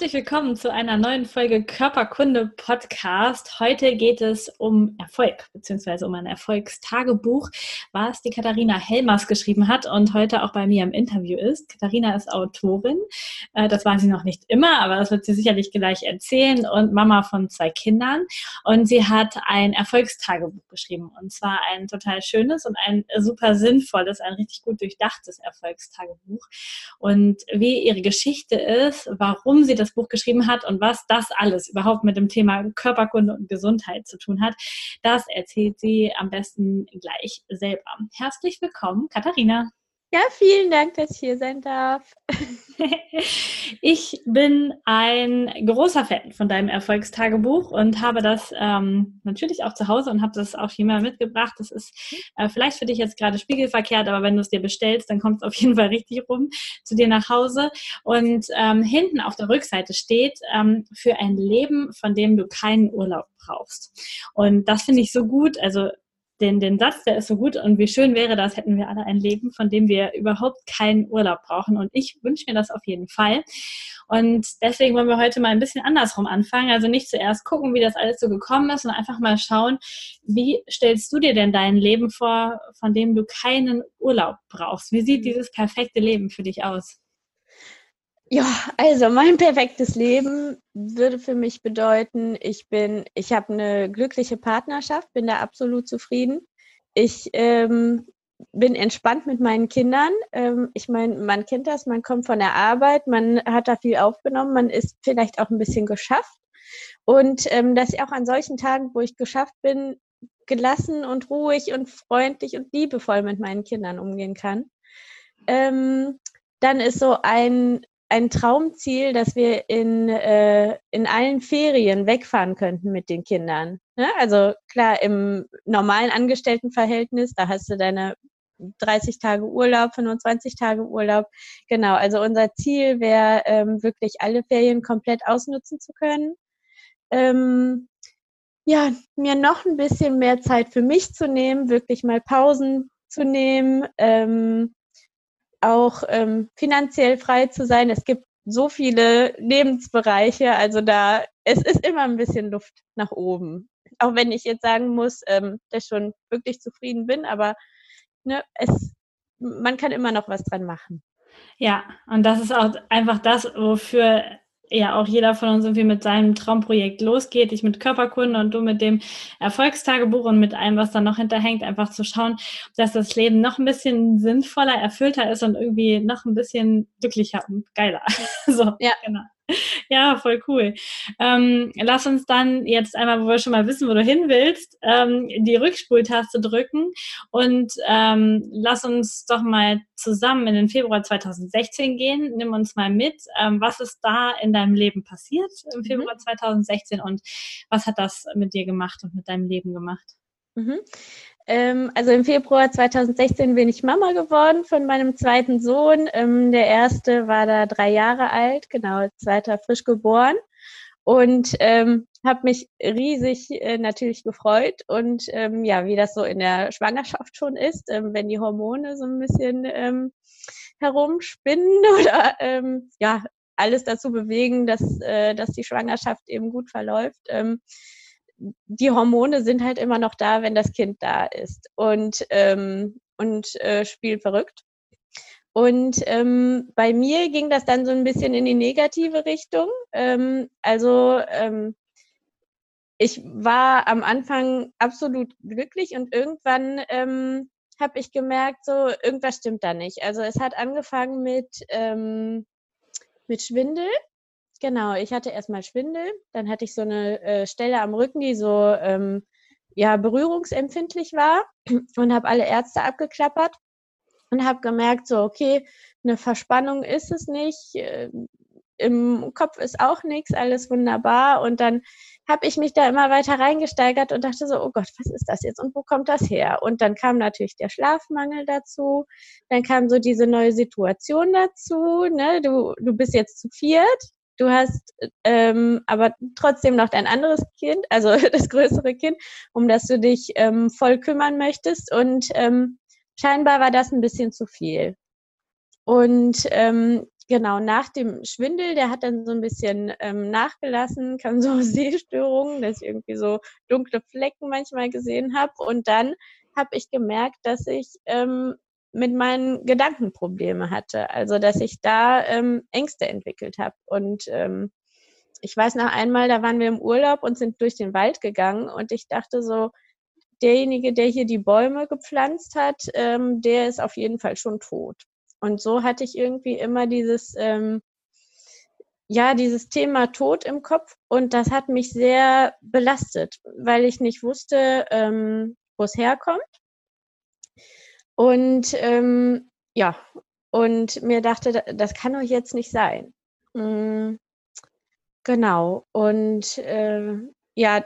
Herzlich willkommen zu einer neuen Folge Körperkunde Podcast. Heute geht es um Erfolg, beziehungsweise um ein Erfolgstagebuch, was die Katharina Helmers geschrieben hat und heute auch bei mir im Interview ist. Katharina ist Autorin. Äh, das war sie noch nicht immer, aber das wird sie sicherlich gleich erzählen und Mama von zwei Kindern. Und sie hat ein Erfolgstagebuch geschrieben und zwar ein total schönes und ein super sinnvolles, ein richtig gut durchdachtes Erfolgstagebuch. Und wie ihre Geschichte ist, warum sie das das Buch geschrieben hat und was das alles überhaupt mit dem Thema Körperkunde und Gesundheit zu tun hat, das erzählt sie am besten gleich selber. Herzlich willkommen, Katharina. Ja, vielen Dank, dass ich hier sein darf. ich bin ein großer Fan von deinem Erfolgstagebuch und habe das ähm, natürlich auch zu Hause und habe das auch hier mal mitgebracht. Das ist äh, vielleicht für dich jetzt gerade spiegelverkehrt, aber wenn du es dir bestellst, dann kommt es auf jeden Fall richtig rum zu dir nach Hause. Und ähm, hinten auf der Rückseite steht ähm, für ein Leben, von dem du keinen Urlaub brauchst. Und das finde ich so gut. Also den, den Satz, der ist so gut und wie schön wäre das, hätten wir alle ein Leben, von dem wir überhaupt keinen Urlaub brauchen. Und ich wünsche mir das auf jeden Fall. Und deswegen wollen wir heute mal ein bisschen andersrum anfangen. Also nicht zuerst gucken, wie das alles so gekommen ist, sondern einfach mal schauen, wie stellst du dir denn dein Leben vor, von dem du keinen Urlaub brauchst? Wie sieht mhm. dieses perfekte Leben für dich aus? Ja, also mein perfektes Leben würde für mich bedeuten, ich bin, ich habe eine glückliche Partnerschaft, bin da absolut zufrieden. Ich ähm, bin entspannt mit meinen Kindern. Ähm, ich meine, man kennt das, man kommt von der Arbeit, man hat da viel aufgenommen, man ist vielleicht auch ein bisschen geschafft. Und ähm, dass ich auch an solchen Tagen, wo ich geschafft bin, gelassen und ruhig und freundlich und liebevoll mit meinen Kindern umgehen kann. Ähm, dann ist so ein ein Traumziel, dass wir in, äh, in allen Ferien wegfahren könnten mit den Kindern. Ne? Also klar, im normalen Angestelltenverhältnis, da hast du deine 30 Tage Urlaub, 25 Tage Urlaub. Genau, also unser Ziel wäre ähm, wirklich alle Ferien komplett ausnutzen zu können. Ähm, ja, mir noch ein bisschen mehr Zeit für mich zu nehmen, wirklich mal Pausen zu nehmen. Ähm, auch ähm, finanziell frei zu sein. Es gibt so viele Lebensbereiche, also da, es ist immer ein bisschen Luft nach oben. Auch wenn ich jetzt sagen muss, ähm, dass ich schon wirklich zufrieden bin, aber ne, es, man kann immer noch was dran machen. Ja, und das ist auch einfach das, wofür ja auch jeder von uns irgendwie mit seinem Traumprojekt losgeht. Ich mit Körperkunde und du mit dem Erfolgstagebuch und mit allem, was dann noch hinterhängt, einfach zu schauen, dass das Leben noch ein bisschen sinnvoller, erfüllter ist und irgendwie noch ein bisschen glücklicher und geiler. so, ja. genau. Ja, voll cool. Ähm, lass uns dann jetzt einmal, wo wir schon mal wissen, wo du hin willst, ähm, die Rückspultaste drücken und ähm, lass uns doch mal zusammen in den Februar 2016 gehen. Nimm uns mal mit. Ähm, was ist da in deinem Leben passiert im mhm. Februar mhm. 2016 und was hat das mit dir gemacht und mit deinem Leben gemacht? Mhm. Ähm, also im Februar 2016 bin ich Mama geworden von meinem zweiten Sohn. Ähm, der erste war da drei Jahre alt, genau, zweiter frisch geboren. Und ähm, habe mich riesig äh, natürlich gefreut. Und ähm, ja, wie das so in der Schwangerschaft schon ist, ähm, wenn die Hormone so ein bisschen ähm, herumspinnen oder ähm, ja, alles dazu bewegen, dass, äh, dass die Schwangerschaft eben gut verläuft. Die Hormone sind halt immer noch da, wenn das Kind da ist und, ähm, und äh, spielt verrückt. Und ähm, bei mir ging das dann so ein bisschen in die negative Richtung. Ähm, also ähm, ich war am Anfang absolut glücklich und irgendwann ähm, habe ich gemerkt, so irgendwas stimmt da nicht. Also es hat angefangen mit, ähm, mit Schwindel Genau, ich hatte erstmal Schwindel, dann hatte ich so eine äh, Stelle am Rücken, die so ähm, ja, berührungsempfindlich war und habe alle Ärzte abgeklappert und habe gemerkt, so, okay, eine Verspannung ist es nicht, äh, im Kopf ist auch nichts, alles wunderbar. Und dann habe ich mich da immer weiter reingesteigert und dachte so, oh Gott, was ist das jetzt und wo kommt das her? Und dann kam natürlich der Schlafmangel dazu, dann kam so diese neue Situation dazu, ne? du, du bist jetzt zu viert, du hast ähm, aber trotzdem noch dein anderes Kind, also das größere Kind, um das du dich ähm, voll kümmern möchtest und ähm, scheinbar war das ein bisschen zu viel. Und ähm, genau, nach dem Schwindel, der hat dann so ein bisschen ähm, nachgelassen, kam so Sehstörungen, dass ich irgendwie so dunkle Flecken manchmal gesehen habe. Und dann habe ich gemerkt, dass ich ähm, mit meinen Gedanken Probleme hatte. Also dass ich da ähm, Ängste entwickelt habe. Und ähm, ich weiß noch einmal, da waren wir im Urlaub und sind durch den Wald gegangen und ich dachte so, derjenige, der hier die Bäume gepflanzt hat, ähm, der ist auf jeden Fall schon tot. Und so hatte ich irgendwie immer dieses, ähm, ja, dieses Thema Tod im Kopf und das hat mich sehr belastet, weil ich nicht wusste, ähm, wo es herkommt. Und ähm, ja, und mir dachte, das kann doch jetzt nicht sein. Mhm. Genau. Und äh, ja,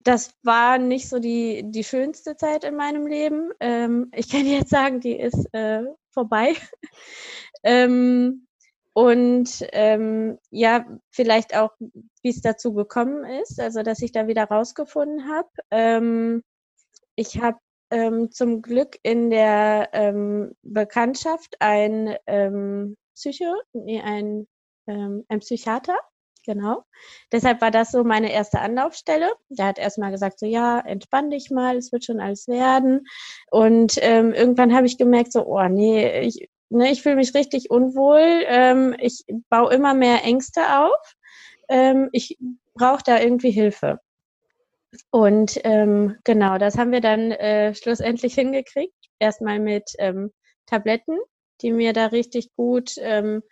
das war nicht so die, die schönste Zeit in meinem Leben. Ähm, ich kann jetzt sagen, die ist äh, vorbei. ähm, und ähm, ja, vielleicht auch, wie es dazu gekommen ist, also dass ich da wieder rausgefunden habe. Ähm, ich habe ähm, zum Glück in der ähm, Bekanntschaft ein ähm, Psycho, nee, ein, ähm, ein Psychiater, genau. Deshalb war das so meine erste Anlaufstelle. Der hat erstmal gesagt, so ja, entspann dich mal, es wird schon alles werden. Und ähm, irgendwann habe ich gemerkt, so, oh nee, ich, ne, ich fühle mich richtig unwohl. Ähm, ich baue immer mehr Ängste auf. Ich brauche da irgendwie Hilfe. Und ähm, genau, das haben wir dann äh, schlussendlich hingekriegt. Erstmal mit ähm, Tabletten, die mir da richtig gut ähm,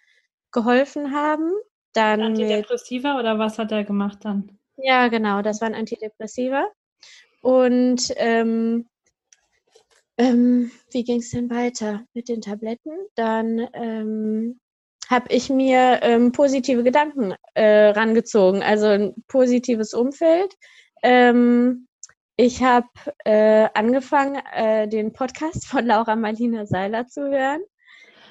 geholfen haben. Dann Antidepressiva mit, oder was hat er gemacht dann? Ja, genau, das waren Antidepressiva. Und ähm, ähm, wie ging es denn weiter mit den Tabletten? Dann ähm, habe ich mir ähm, positive Gedanken äh, rangezogen, also ein positives Umfeld. Ähm, ich habe äh, angefangen, äh, den Podcast von Laura Marlina Seiler zu hören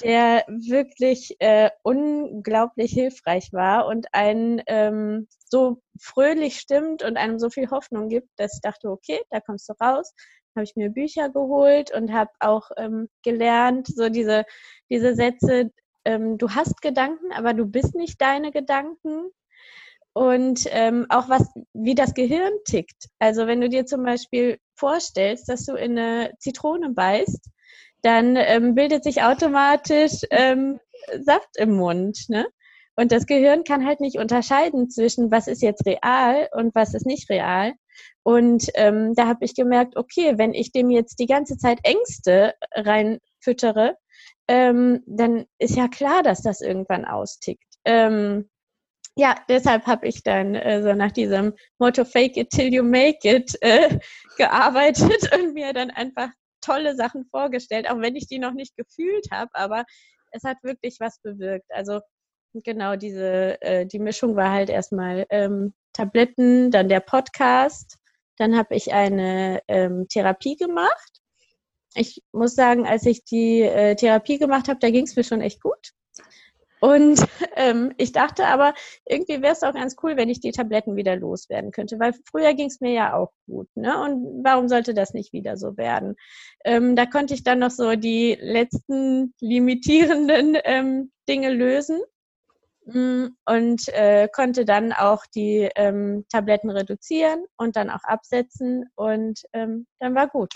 der wirklich äh, unglaublich hilfreich war und einen ähm, so fröhlich stimmt und einem so viel Hoffnung gibt, dass ich dachte, okay, da kommst du raus. Habe ich mir Bücher geholt und habe auch ähm, gelernt, so diese, diese Sätze, ähm, du hast Gedanken, aber du bist nicht deine Gedanken. Und ähm, auch was, wie das Gehirn tickt. Also wenn du dir zum Beispiel vorstellst, dass du in eine Zitrone beißt, dann ähm, bildet sich automatisch ähm, Saft im Mund. Ne? Und das Gehirn kann halt nicht unterscheiden zwischen, was ist jetzt real und was ist nicht real. Und ähm, da habe ich gemerkt, okay, wenn ich dem jetzt die ganze Zeit Ängste reinfüttere, ähm, dann ist ja klar, dass das irgendwann austickt. Ähm, ja, deshalb habe ich dann äh, so nach diesem Motto Fake it till you make it äh, gearbeitet und mir dann einfach tolle Sachen vorgestellt, auch wenn ich die noch nicht gefühlt habe, aber es hat wirklich was bewirkt. Also genau diese, äh, die Mischung war halt erstmal ähm, Tabletten, dann der Podcast, dann habe ich eine ähm, Therapie gemacht. Ich muss sagen, als ich die äh, Therapie gemacht habe, da ging es mir schon echt gut. Und ähm, ich dachte aber, irgendwie wäre es auch ganz cool, wenn ich die Tabletten wieder loswerden könnte, weil früher ging es mir ja auch gut. Ne? Und warum sollte das nicht wieder so werden? Ähm, da konnte ich dann noch so die letzten limitierenden ähm, Dinge lösen mm, und äh, konnte dann auch die ähm, Tabletten reduzieren und dann auch absetzen und ähm, dann war gut.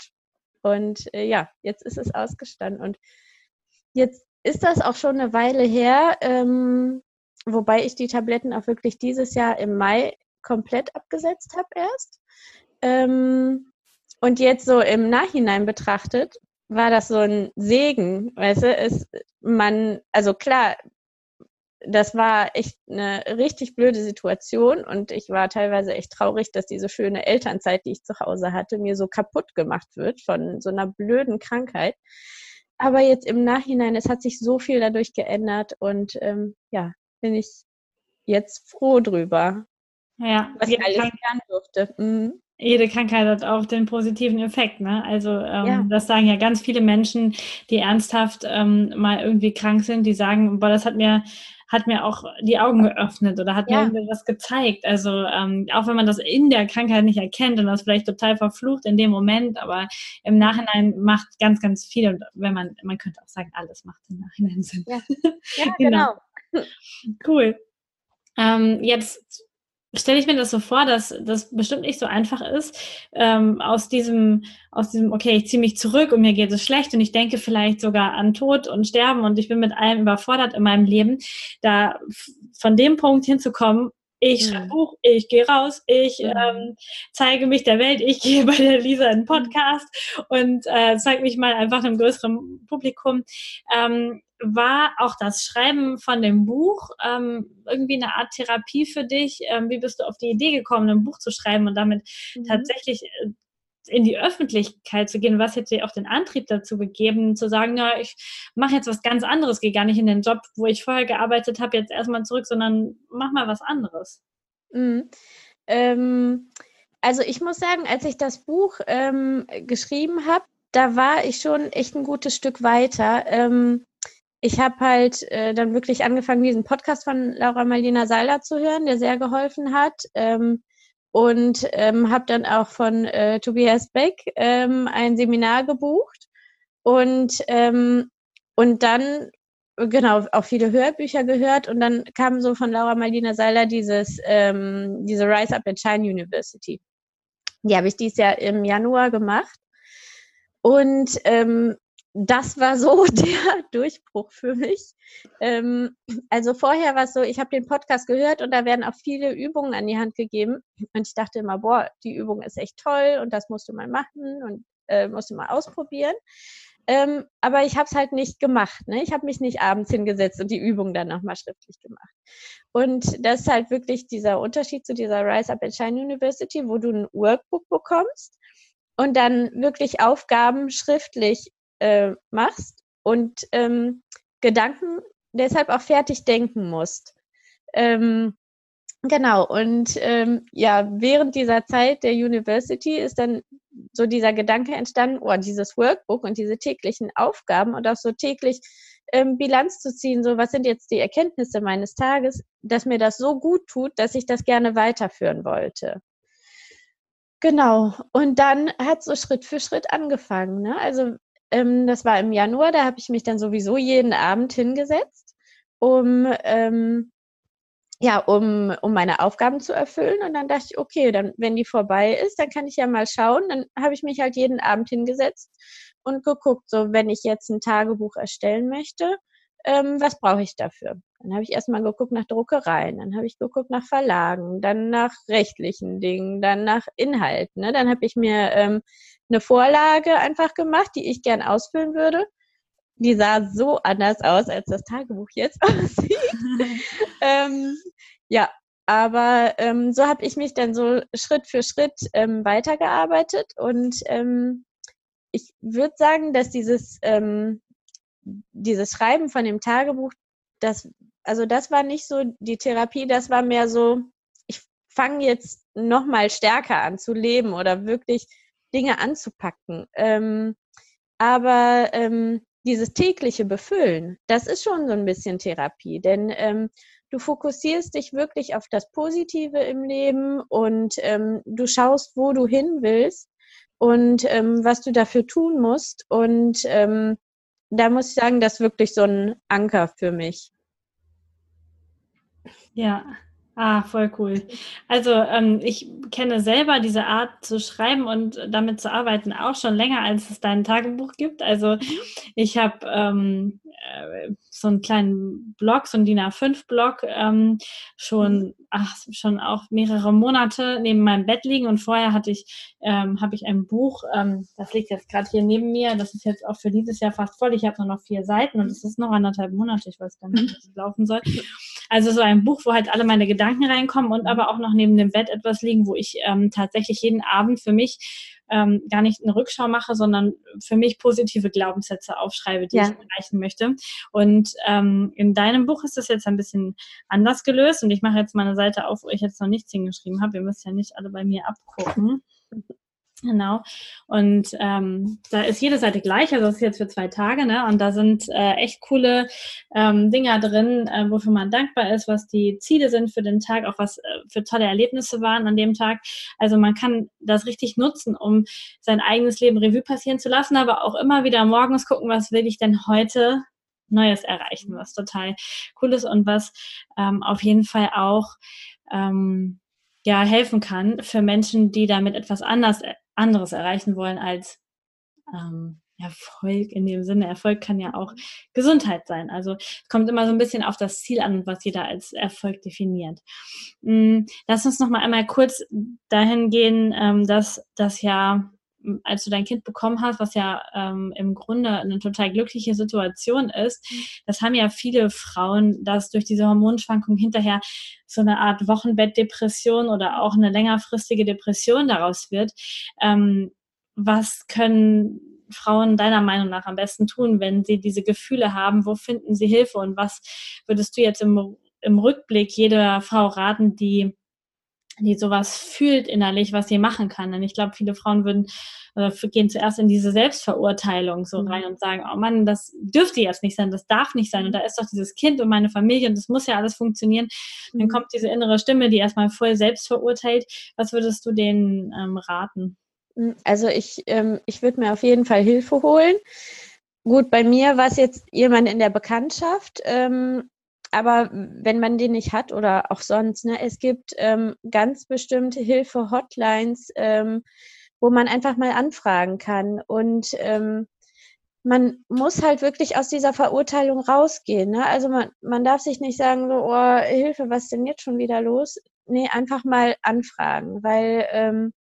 Und äh, ja, jetzt ist es ausgestanden und jetzt ist das auch schon eine Weile her, ähm, wobei ich die Tabletten auch wirklich dieses Jahr im Mai komplett abgesetzt habe erst. Ähm, und jetzt so im Nachhinein betrachtet, war das so ein Segen, weißt du, es, man, also klar, das war echt eine richtig blöde Situation und ich war teilweise echt traurig, dass diese schöne Elternzeit, die ich zu Hause hatte, mir so kaputt gemacht wird von so einer blöden Krankheit aber jetzt im Nachhinein, es hat sich so viel dadurch geändert und ähm, ja, bin ich jetzt froh drüber. Ja, was ich alles lernen durfte. Mhm jede Krankheit hat auch den positiven Effekt. Ne? Also ähm, ja. das sagen ja ganz viele Menschen, die ernsthaft ähm, mal irgendwie krank sind, die sagen, boah, das hat mir hat mir auch die Augen geöffnet oder hat ja. mir irgendwas gezeigt. Also ähm, auch wenn man das in der Krankheit nicht erkennt und das vielleicht total verflucht in dem Moment, aber im Nachhinein macht ganz, ganz viel. Und wenn man, man könnte auch sagen, alles macht im Nachhinein Sinn. Ja, ja genau. genau. Cool. Ähm, jetzt stelle ich mir das so vor, dass das bestimmt nicht so einfach ist, ähm, aus diesem, aus diesem, okay, ich ziehe mich zurück und mir geht es schlecht und ich denke vielleicht sogar an Tod und Sterben und ich bin mit allem überfordert in meinem Leben, da von dem Punkt hinzukommen, ich schreibe mhm. Buch, ich gehe raus, ich mhm. ähm, zeige mich der Welt, ich gehe bei der Lisa in einen Podcast und äh, zeige mich mal einfach einem größeren Publikum. Ähm, war auch das Schreiben von dem Buch ähm, irgendwie eine Art Therapie für dich? Ähm, wie bist du auf die Idee gekommen, ein Buch zu schreiben und damit mhm. tatsächlich äh, in die Öffentlichkeit zu gehen? Was hätte dir auch den Antrieb dazu gegeben, zu sagen, na, ich mache jetzt was ganz anderes, gehe gar nicht in den Job, wo ich vorher gearbeitet habe, jetzt erstmal zurück, sondern mach mal was anderes? Mhm. Ähm, also ich muss sagen, als ich das Buch ähm, geschrieben habe, da war ich schon echt ein gutes Stück weiter. Ähm, ich habe halt äh, dann wirklich angefangen, diesen Podcast von Laura Marlina Seiler zu hören, der sehr geholfen hat. Ähm, und ähm, habe dann auch von äh, Tobias Beck ähm, ein Seminar gebucht. Und, ähm, und dann, genau, auch viele Hörbücher gehört. Und dann kam so von Laura Marlina Seiler dieses, ähm, diese Rise Up and Shine University. Die habe ich dieses Jahr im Januar gemacht. Und ähm, das war so der Durchbruch für mich. Ähm, also vorher war es so, ich habe den Podcast gehört und da werden auch viele Übungen an die Hand gegeben. Und ich dachte immer, boah, die Übung ist echt toll und das musst du mal machen und äh, musst du mal ausprobieren. Ähm, aber ich habe es halt nicht gemacht. Ne? Ich habe mich nicht abends hingesetzt und die Übung dann nochmal schriftlich gemacht. Und das ist halt wirklich dieser Unterschied zu dieser Rise Up and Shine University, wo du ein Workbook bekommst und dann wirklich Aufgaben schriftlich äh, machst und ähm, Gedanken deshalb auch fertig denken musst. Ähm, genau, und ähm, ja, während dieser Zeit der University ist dann so dieser Gedanke entstanden, oh, dieses Workbook und diese täglichen Aufgaben und auch so täglich ähm, Bilanz zu ziehen, so was sind jetzt die Erkenntnisse meines Tages, dass mir das so gut tut, dass ich das gerne weiterführen wollte. Genau. Und dann hat so Schritt für Schritt angefangen. Ne? Also ähm, das war im Januar, da habe ich mich dann sowieso jeden Abend hingesetzt, um, ähm, ja, um, um meine Aufgaben zu erfüllen. Und dann dachte ich, okay, dann, wenn die vorbei ist, dann kann ich ja mal schauen. Dann habe ich mich halt jeden Abend hingesetzt und geguckt, so wenn ich jetzt ein Tagebuch erstellen möchte, ähm, was brauche ich dafür? Dann habe ich erstmal geguckt nach Druckereien, dann habe ich geguckt nach Verlagen, dann nach rechtlichen Dingen, dann nach Inhalten. Ne? Dann habe ich mir ähm, eine Vorlage einfach gemacht, die ich gern ausfüllen würde. Die sah so anders aus, als das Tagebuch jetzt aussieht. ähm, ja, aber ähm, so habe ich mich dann so Schritt für Schritt ähm, weitergearbeitet und ähm, ich würde sagen, dass dieses ähm, dieses Schreiben von dem Tagebuch, das, also das war nicht so die Therapie, das war mehr so, ich fange jetzt noch mal stärker an zu leben oder wirklich Dinge anzupacken. Ähm, aber ähm, dieses tägliche Befüllen, das ist schon so ein bisschen Therapie, denn ähm, du fokussierst dich wirklich auf das Positive im Leben und ähm, du schaust, wo du hin willst und ähm, was du dafür tun musst und ähm, da muss ich sagen, das ist wirklich so ein Anker für mich. Ja, Ah, voll cool. Also ähm, ich kenne selber diese Art zu schreiben und damit zu arbeiten auch schon länger, als es dein Tagebuch gibt. Also ich habe ähm, äh, so einen kleinen Blog, so einen DIN A5-Blog, ähm, schon, ach, schon auch mehrere Monate neben meinem Bett liegen und vorher hatte ich, ähm, habe ich ein Buch, ähm, das liegt jetzt gerade hier neben mir, das ist jetzt auch für dieses Jahr fast voll. Ich habe nur noch vier Seiten und es ist noch anderthalb Monate, ich weiß gar nicht, wie es laufen soll. Also so ein Buch, wo halt alle meine Gedanken reinkommen und aber auch noch neben dem Bett etwas liegen, wo ich ähm, tatsächlich jeden Abend für mich ähm, gar nicht eine Rückschau mache, sondern für mich positive Glaubenssätze aufschreibe, die ja. ich erreichen möchte. Und ähm, in deinem Buch ist das jetzt ein bisschen anders gelöst und ich mache jetzt meine Seite auf, wo ich jetzt noch nichts hingeschrieben habe. Ihr müsst ja nicht alle bei mir abgucken. Genau. Und ähm, da ist jede Seite gleich, also das ist jetzt für zwei Tage, ne? Und da sind äh, echt coole ähm, Dinger drin, äh, wofür man dankbar ist, was die Ziele sind für den Tag, auch was äh, für tolle Erlebnisse waren an dem Tag. Also man kann das richtig nutzen, um sein eigenes Leben Revue passieren zu lassen, aber auch immer wieder morgens gucken, was will ich denn heute Neues erreichen, was total cool ist und was ähm, auf jeden Fall auch ähm, ja helfen kann für Menschen, die damit etwas anders, anderes erreichen wollen als ähm, Erfolg in dem Sinne. Erfolg kann ja auch Gesundheit sein. Also es kommt immer so ein bisschen auf das Ziel an, was jeder als Erfolg definiert. Mm, lass uns noch mal einmal kurz dahin gehen, ähm, dass das ja als du dein Kind bekommen hast, was ja ähm, im Grunde eine total glückliche Situation ist, das haben ja viele Frauen, dass durch diese Hormonschwankung hinterher so eine Art Wochenbettdepression oder auch eine längerfristige Depression daraus wird. Ähm, was können Frauen deiner Meinung nach am besten tun, wenn sie diese Gefühle haben? Wo finden sie Hilfe und was würdest du jetzt im, im Rückblick jeder Frau raten, die die sowas fühlt innerlich, was sie machen kann. Und ich glaube, viele Frauen würden äh, gehen zuerst in diese Selbstverurteilung so mhm. rein und sagen, oh Mann, das dürfte jetzt nicht sein, das darf nicht sein. Und da ist doch dieses Kind und meine Familie und das muss ja alles funktionieren. Mhm. Dann kommt diese innere Stimme, die erstmal voll selbst verurteilt. Was würdest du denen ähm, raten? Hm, also ich, ähm, ich würde mir auf jeden Fall Hilfe holen. Gut, bei mir war es jetzt jemand in der Bekanntschaft. Ähm, aber wenn man den nicht hat oder auch sonst, ne, es gibt ähm, ganz bestimmte Hilfe-Hotlines, ähm, wo man einfach mal anfragen kann. Und ähm, man muss halt wirklich aus dieser Verurteilung rausgehen. Ne? Also man, man darf sich nicht sagen, so, oh, Hilfe, was ist denn jetzt schon wieder los? Nee, einfach mal anfragen, weil ähm,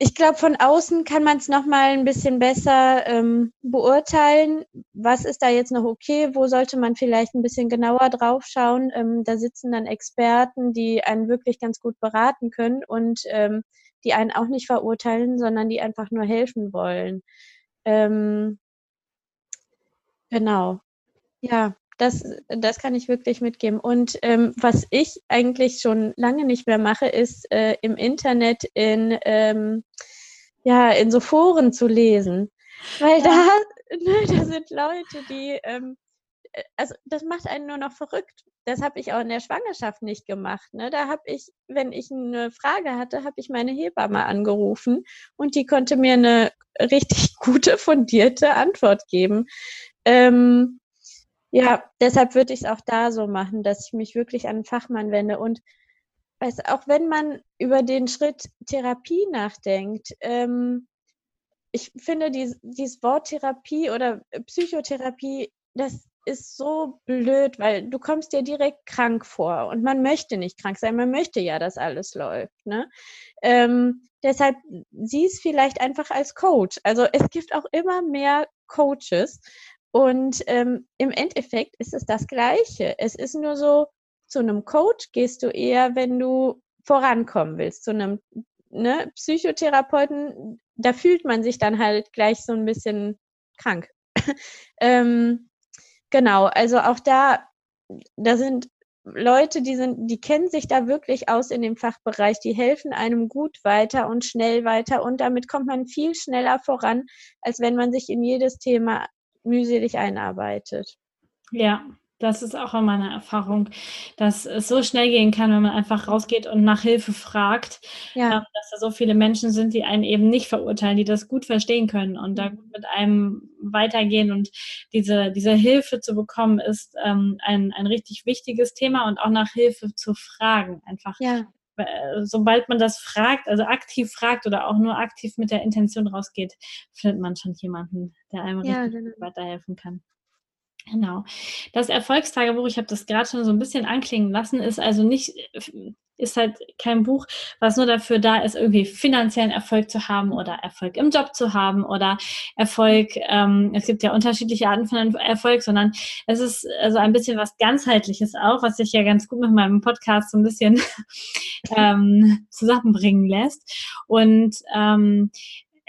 ich glaube, von außen kann man es nochmal ein bisschen besser ähm, beurteilen. Was ist da jetzt noch okay? Wo sollte man vielleicht ein bisschen genauer drauf schauen? Ähm, da sitzen dann Experten, die einen wirklich ganz gut beraten können und ähm, die einen auch nicht verurteilen, sondern die einfach nur helfen wollen. Ähm, genau. Ja, das, das kann ich wirklich mitgeben. Und ähm, was ich eigentlich schon lange nicht mehr mache, ist äh, im Internet in, ähm, ja, in so Foren zu lesen. Weil ja. da, ne, da sind Leute, die, ähm, äh, also das macht einen nur noch verrückt. Das habe ich auch in der Schwangerschaft nicht gemacht. Ne? Da habe ich, wenn ich eine Frage hatte, habe ich meine Hebamme angerufen und die konnte mir eine richtig gute, fundierte Antwort geben. Ähm, ja, deshalb würde ich es auch da so machen, dass ich mich wirklich an einen Fachmann wende. Und weiß, auch wenn man über den Schritt Therapie nachdenkt, ähm, ich finde dies, dieses Wort Therapie oder Psychotherapie, das ist so blöd, weil du kommst dir direkt krank vor und man möchte nicht krank sein, man möchte ja, dass alles läuft. Ne? Ähm, deshalb sieh es vielleicht einfach als Coach. Also es gibt auch immer mehr Coaches und ähm, im Endeffekt ist es das Gleiche. Es ist nur so, zu einem Coach gehst du eher, wenn du vorankommen willst. Zu einem ne, Psychotherapeuten, da fühlt man sich dann halt gleich so ein bisschen krank. ähm, genau, also auch da, da sind Leute, die sind, die kennen sich da wirklich aus in dem Fachbereich, die helfen einem gut weiter und schnell weiter und damit kommt man viel schneller voran, als wenn man sich in jedes Thema mühselig einarbeitet. Ja, das ist auch immer eine Erfahrung, dass es so schnell gehen kann, wenn man einfach rausgeht und nach Hilfe fragt, ja. Ähm, dass da so viele Menschen sind, die einen eben nicht verurteilen, die das gut verstehen können und da gut mit einem weitergehen und diese, diese Hilfe zu bekommen, ist ähm, ein, ein richtig wichtiges Thema und auch nach Hilfe zu fragen. Einfach ja. Äh, sobald man das fragt, also aktiv fragt oder auch nur aktiv mit der Intention rausgeht, findet man schon jemanden, der einem ja, richtig genau. weiterhelfen kann. Genau. Das Erfolgstagebuch, ich habe das gerade schon so ein bisschen anklingen lassen, ist also nicht, ist halt kein Buch, was nur dafür da ist, irgendwie finanziellen Erfolg zu haben oder Erfolg im Job zu haben oder Erfolg, ähm, es gibt ja unterschiedliche Arten von Erfolg, sondern es ist also ein bisschen was ganzheitliches auch, was sich ja ganz gut mit meinem Podcast so ein bisschen ähm, zusammenbringen lässt. Und ähm,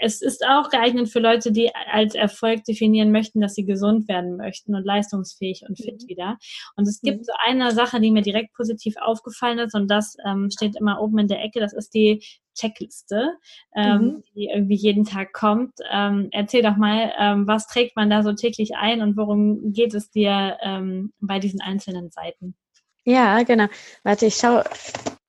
es ist auch geeignet für Leute, die als Erfolg definieren möchten, dass sie gesund werden möchten und leistungsfähig und fit mhm. wieder. Und es gibt mhm. so eine Sache, die mir direkt positiv aufgefallen ist und das ähm, steht immer oben in der Ecke, das ist die Checkliste, ähm, mhm. die irgendwie jeden Tag kommt. Ähm, erzähl doch mal, ähm, was trägt man da so täglich ein und worum geht es dir ähm, bei diesen einzelnen Seiten? Ja, genau. Warte, ich schaue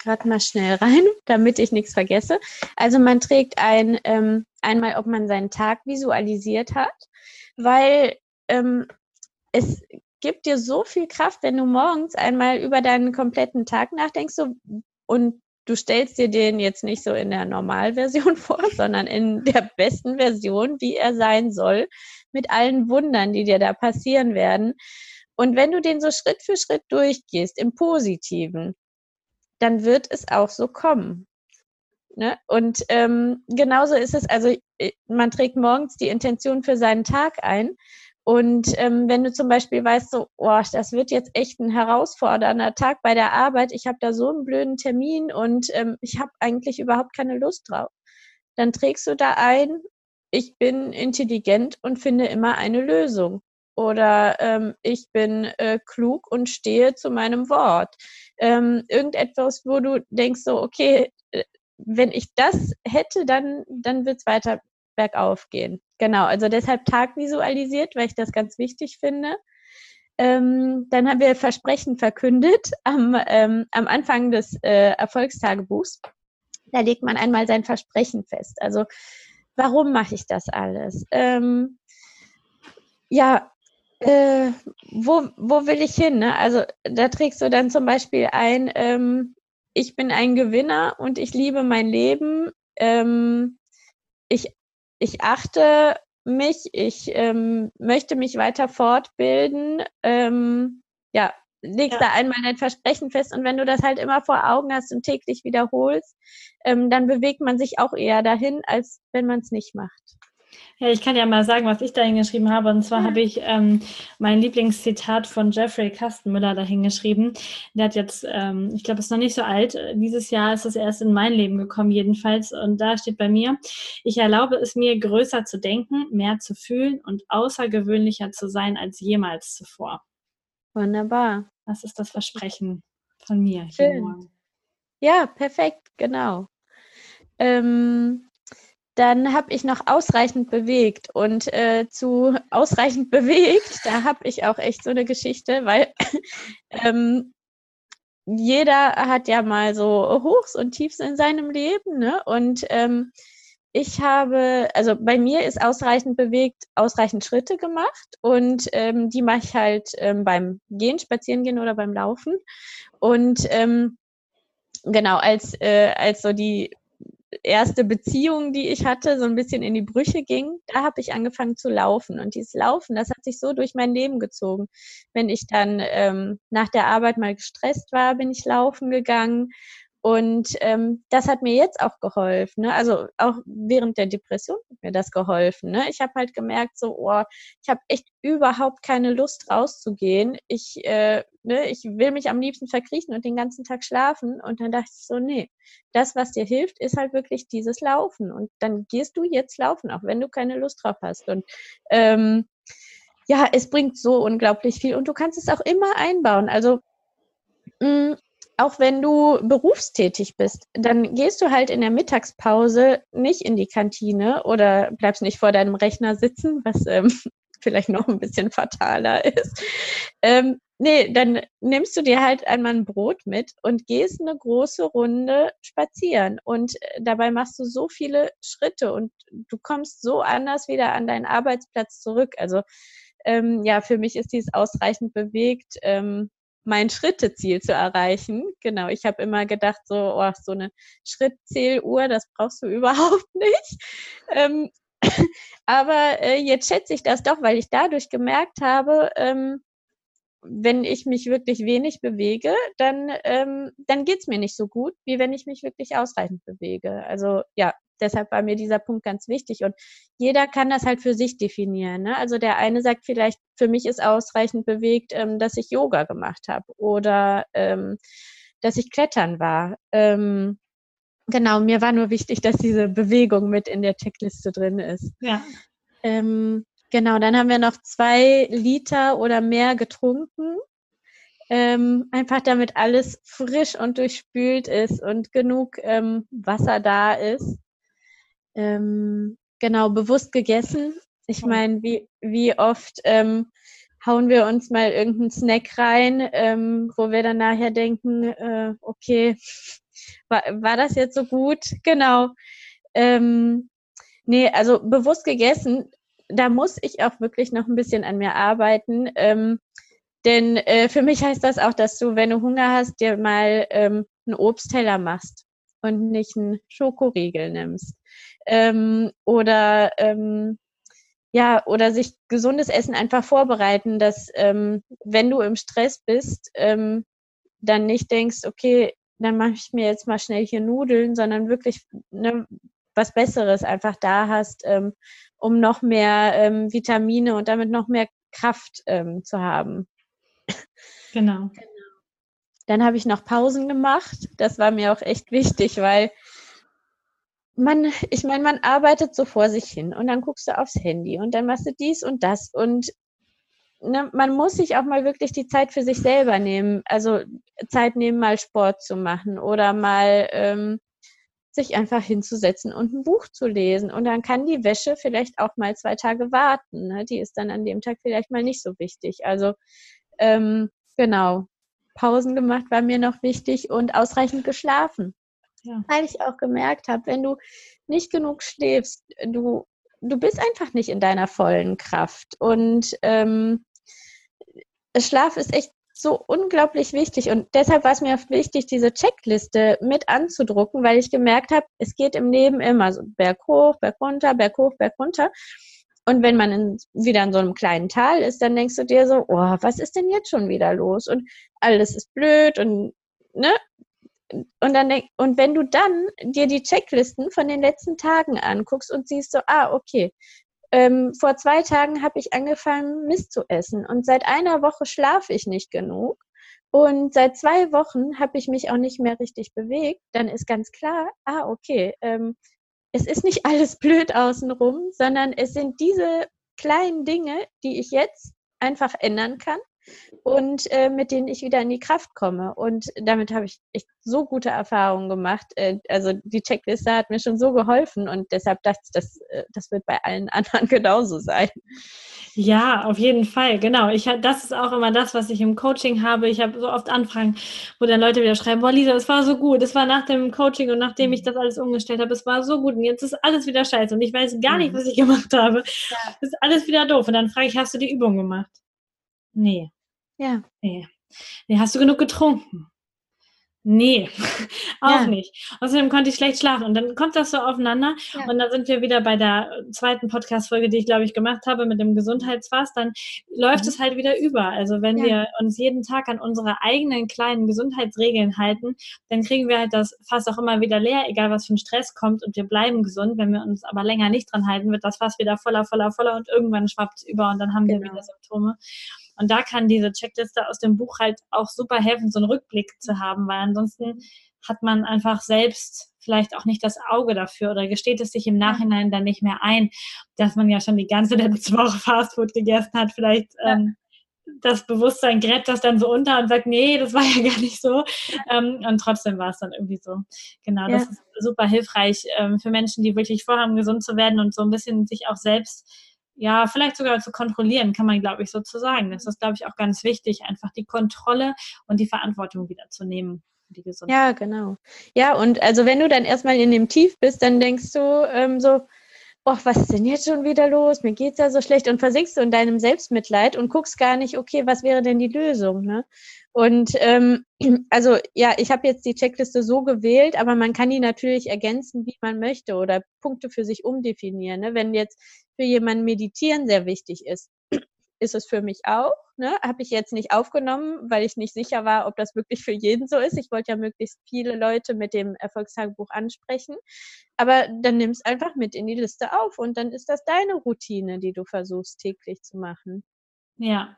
gerade mal schnell rein, damit ich nichts vergesse. Also man trägt ein, ähm, einmal, ob man seinen Tag visualisiert hat, weil ähm, es gibt dir so viel Kraft, wenn du morgens einmal über deinen kompletten Tag nachdenkst so, und du stellst dir den jetzt nicht so in der Normalversion vor, sondern in der besten Version, wie er sein soll, mit allen Wundern, die dir da passieren werden. Und wenn du den so Schritt für Schritt durchgehst, im Positiven, dann wird es auch so kommen. Ne? Und ähm, genauso ist es, also äh, man trägt morgens die Intention für seinen Tag ein. Und ähm, wenn du zum Beispiel weißt, so, oh, das wird jetzt echt ein herausfordernder Tag bei der Arbeit, ich habe da so einen blöden Termin und ähm, ich habe eigentlich überhaupt keine Lust drauf, dann trägst du da ein, ich bin intelligent und finde immer eine Lösung. Oder ähm, ich bin äh, klug und stehe zu meinem Wort ähm, irgendetwas, wo du denkst so, okay, äh, wenn ich das hätte, dann, dann wird es weiter bergauf gehen. Genau, also deshalb Tag visualisiert, weil ich das ganz wichtig finde. Ähm, dann haben wir Versprechen verkündet am, ähm, am Anfang des äh, Erfolgstagebuchs. Da legt man einmal sein Versprechen fest. Also warum mache ich das alles? Ähm, ja, äh, wo, wo will ich hin? Ne? Also da trägst du dann zum Beispiel ein, ähm, ich bin ein Gewinner und ich liebe mein Leben. Ähm, ich, ich achte mich, ich ähm, möchte mich weiter fortbilden. Ähm, ja, legst ja. da einmal dein Versprechen fest und wenn du das halt immer vor Augen hast und täglich wiederholst, ähm, dann bewegt man sich auch eher dahin, als wenn man es nicht macht. Ja, ich kann ja mal sagen, was ich da hingeschrieben habe. Und zwar habe ich ähm, mein Lieblingszitat von Jeffrey Kastenmüller dahin geschrieben. Der hat jetzt, ähm, ich glaube, ist noch nicht so alt. Dieses Jahr ist es erst in mein Leben gekommen, jedenfalls. Und da steht bei mir, ich erlaube es mir, größer zu denken, mehr zu fühlen und außergewöhnlicher zu sein als jemals zuvor. Wunderbar. Das ist das Versprechen von mir Schön. hier morgen. Ja, perfekt, genau. Ähm, dann habe ich noch ausreichend bewegt und äh, zu ausreichend bewegt, da habe ich auch echt so eine Geschichte, weil ähm, jeder hat ja mal so Hochs und Tiefs in seinem Leben, ne? Und ähm, ich habe, also bei mir ist ausreichend bewegt, ausreichend Schritte gemacht und ähm, die mache ich halt ähm, beim Gehen, Spazierengehen oder beim Laufen. Und ähm, genau, als, äh, als so die erste Beziehung, die ich hatte, so ein bisschen in die Brüche ging, da habe ich angefangen zu laufen. Und dieses Laufen, das hat sich so durch mein Leben gezogen. Wenn ich dann ähm, nach der Arbeit mal gestresst war, bin ich laufen gegangen. Und ähm, das hat mir jetzt auch geholfen. Ne? Also auch während der Depression hat mir das geholfen. Ne? Ich habe halt gemerkt, so, oh, ich habe echt überhaupt keine Lust rauszugehen. Ich, äh, ne, ich will mich am liebsten verkriechen und den ganzen Tag schlafen. Und dann dachte ich so, nee, das, was dir hilft, ist halt wirklich dieses Laufen. Und dann gehst du jetzt laufen, auch wenn du keine Lust drauf hast. Und ähm, ja, es bringt so unglaublich viel. Und du kannst es auch immer einbauen. Also mh, mm, auch wenn du berufstätig bist, dann gehst du halt in der Mittagspause nicht in die Kantine oder bleibst nicht vor deinem Rechner sitzen, was ähm, vielleicht noch ein bisschen fataler ist. Ähm, nee, dann nimmst du dir halt einmal ein Brot mit und gehst eine große Runde spazieren. Und äh, dabei machst du so viele Schritte und du kommst so anders wieder an deinen Arbeitsplatz zurück. Also ähm, ja, für mich ist dies ausreichend bewegt. Ähm, mein Schritteziel zu erreichen. Genau, ich habe immer gedacht, so, oh, so eine Schrittzähluhr, das brauchst du überhaupt nicht. Ähm, Aber äh, jetzt schätze ich das doch, weil ich dadurch gemerkt habe, ähm, wenn ich mich wirklich wenig bewege, dann, ähm, dann geht's mir nicht so gut, wie wenn ich mich wirklich ausreichend bewege. Also ja, deshalb war mir dieser Punkt ganz wichtig. Und jeder kann das halt für sich definieren. Ne? Also der eine sagt vielleicht, für mich ist ausreichend bewegt, ähm, dass ich Yoga gemacht habe oder ähm, dass ich klettern war. Ähm, genau, mir war nur wichtig, dass diese Bewegung mit in der Checkliste drin ist. Ja. Ähm, genau, dann haben wir noch zwei Liter oder mehr getrunken. Ähm, einfach damit alles frisch und durchspült ist und genug ähm, Wasser da ist. Ähm, genau, bewusst gegessen. Ich meine, wie, wie oft ähm, hauen wir uns mal irgendeinen Snack rein, ähm, wo wir dann nachher denken, äh, okay, war, war das jetzt so gut? Genau. Ähm, nee, also bewusst gegessen, da muss ich auch wirklich noch ein bisschen an mir arbeiten. Ähm, denn äh, für mich heißt das auch, dass du, wenn du Hunger hast, dir mal ähm, einen Obstteller machst und nicht einen Schokoriegel nimmst. Ähm, oder ähm, ja, oder sich gesundes Essen einfach vorbereiten, dass ähm, wenn du im Stress bist, ähm, dann nicht denkst, okay, dann mache ich mir jetzt mal schnell hier Nudeln, sondern wirklich ne, was Besseres einfach da hast, ähm, um noch mehr ähm, Vitamine und damit noch mehr Kraft ähm, zu haben. Genau. genau. Dann habe ich noch Pausen gemacht. Das war mir auch echt wichtig, weil man, ich meine, man arbeitet so vor sich hin und dann guckst du aufs Handy und dann machst du dies und das und ne, man muss sich auch mal wirklich die Zeit für sich selber nehmen. Also Zeit nehmen, mal Sport zu machen oder mal ähm, sich einfach hinzusetzen und ein Buch zu lesen. Und dann kann die Wäsche vielleicht auch mal zwei Tage warten. Ne? Die ist dann an dem Tag vielleicht mal nicht so wichtig. Also ähm, genau, Pausen gemacht war mir noch wichtig und ausreichend geschlafen. Ja. Weil ich auch gemerkt habe, wenn du nicht genug schläfst, du, du bist einfach nicht in deiner vollen Kraft. Und ähm, Schlaf ist echt so unglaublich wichtig. Und deshalb war es mir oft wichtig, diese Checkliste mit anzudrucken, weil ich gemerkt habe, es geht im Leben immer so Berg hoch, Berg runter, Berg hoch, Berg runter. Und wenn man in, wieder in so einem kleinen Tal ist, dann denkst du dir so, oh, was ist denn jetzt schon wieder los? Und alles ist blöd und ne, und dann denk, und wenn du dann dir die Checklisten von den letzten Tagen anguckst und siehst so, ah, okay, ähm, vor zwei Tagen habe ich angefangen, Mist zu essen und seit einer Woche schlafe ich nicht genug. Und seit zwei Wochen habe ich mich auch nicht mehr richtig bewegt, dann ist ganz klar, ah, okay, ähm, es ist nicht alles blöd außenrum, sondern es sind diese kleinen Dinge, die ich jetzt einfach ändern kann und äh, mit denen ich wieder in die Kraft komme. Und damit habe ich echt so gute Erfahrungen gemacht. Äh, also die Checkliste hat mir schon so geholfen und deshalb dachte ich, das, äh, das wird bei allen anderen genauso sein. Ja, auf jeden Fall, genau. Ich, das ist auch immer das, was ich im Coaching habe. Ich habe so oft Anfragen, wo dann Leute wieder schreiben, boah Lisa, es war so gut, es war nach dem Coaching und nachdem ich das alles umgestellt habe, es war so gut und jetzt ist alles wieder scheiße und ich weiß gar nicht, mhm. was ich gemacht habe. Ja. Es ist alles wieder doof. Und dann frage ich, hast du die Übung gemacht? Nee. Ja. Nee. Nee, hast du genug getrunken? Nee, auch ja. nicht. Außerdem konnte ich schlecht schlafen. Und dann kommt das so aufeinander. Ja. Und dann sind wir wieder bei der zweiten Podcast-Folge, die ich, glaube ich, gemacht habe mit dem Gesundheitsfass. Dann läuft mhm. es halt wieder über. Also wenn ja. wir uns jeden Tag an unsere eigenen kleinen Gesundheitsregeln halten, dann kriegen wir halt das Fass auch immer wieder leer, egal was für ein Stress kommt. Und wir bleiben gesund. Wenn wir uns aber länger nicht dran halten, wird das Fass wieder voller, voller, voller. Und irgendwann schwappt es über und dann haben genau. wir wieder Symptome. Und da kann diese Checkliste aus dem Buch halt auch super helfen, so einen Rückblick zu haben, weil ansonsten hat man einfach selbst vielleicht auch nicht das Auge dafür oder gesteht es sich im Nachhinein dann nicht mehr ein, dass man ja schon die ganze letzte Woche Fastfood gegessen hat. Vielleicht ja. ähm, das Bewusstsein gräbt das dann so unter und sagt, nee, das war ja gar nicht so. Ähm, und trotzdem war es dann irgendwie so. Genau, ja. das ist super hilfreich ähm, für Menschen, die wirklich vorhaben, gesund zu werden und so ein bisschen sich auch selbst ja, vielleicht sogar zu kontrollieren, kann man, glaube ich, sozusagen. Das ist, glaube ich, auch ganz wichtig, einfach die Kontrolle und die Verantwortung wieder zu nehmen. Die Gesundheit. Ja, genau. Ja, und also wenn du dann erstmal in dem Tief bist, dann denkst du ähm, so, oh, was ist denn jetzt schon wieder los? Mir geht's ja so schlecht und versinkst du in deinem Selbstmitleid und guckst gar nicht, okay, was wäre denn die Lösung? Ne? Und ähm, also ja, ich habe jetzt die Checkliste so gewählt, aber man kann die natürlich ergänzen, wie man möchte oder Punkte für sich umdefinieren. Ne? Wenn jetzt für jemanden Meditieren sehr wichtig ist, ist es für mich auch. Ne? Habe ich jetzt nicht aufgenommen, weil ich nicht sicher war, ob das wirklich für jeden so ist. Ich wollte ja möglichst viele Leute mit dem Erfolgstagebuch ansprechen. Aber dann nimm es einfach mit in die Liste auf und dann ist das deine Routine, die du versuchst täglich zu machen. Ja,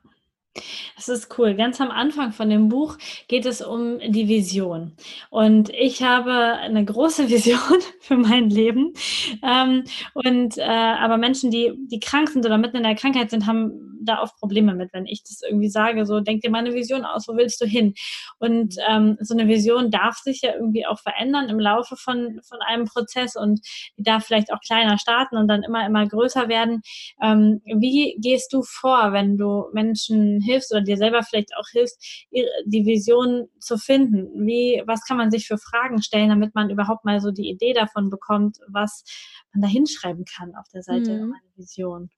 das ist cool. Ganz am Anfang von dem Buch geht es um die Vision. Und ich habe eine große Vision für mein Leben. Ähm, und äh, aber Menschen, die, die krank sind oder mitten in der Krankheit sind, haben da oft Probleme mit, wenn ich das irgendwie sage, so denk dir mal eine Vision aus, wo willst du hin? Und ähm, so eine Vision darf sich ja irgendwie auch verändern im Laufe von, von einem Prozess und die darf vielleicht auch kleiner starten und dann immer, immer größer werden. Ähm, wie gehst du vor, wenn du Menschen hilfst oder dir selber vielleicht auch hilfst, die Vision zu finden? Wie, was kann man sich für Fragen stellen, damit man überhaupt mal so die Idee davon bekommt, was man da hinschreiben kann auf der Seite mhm. meiner Vision?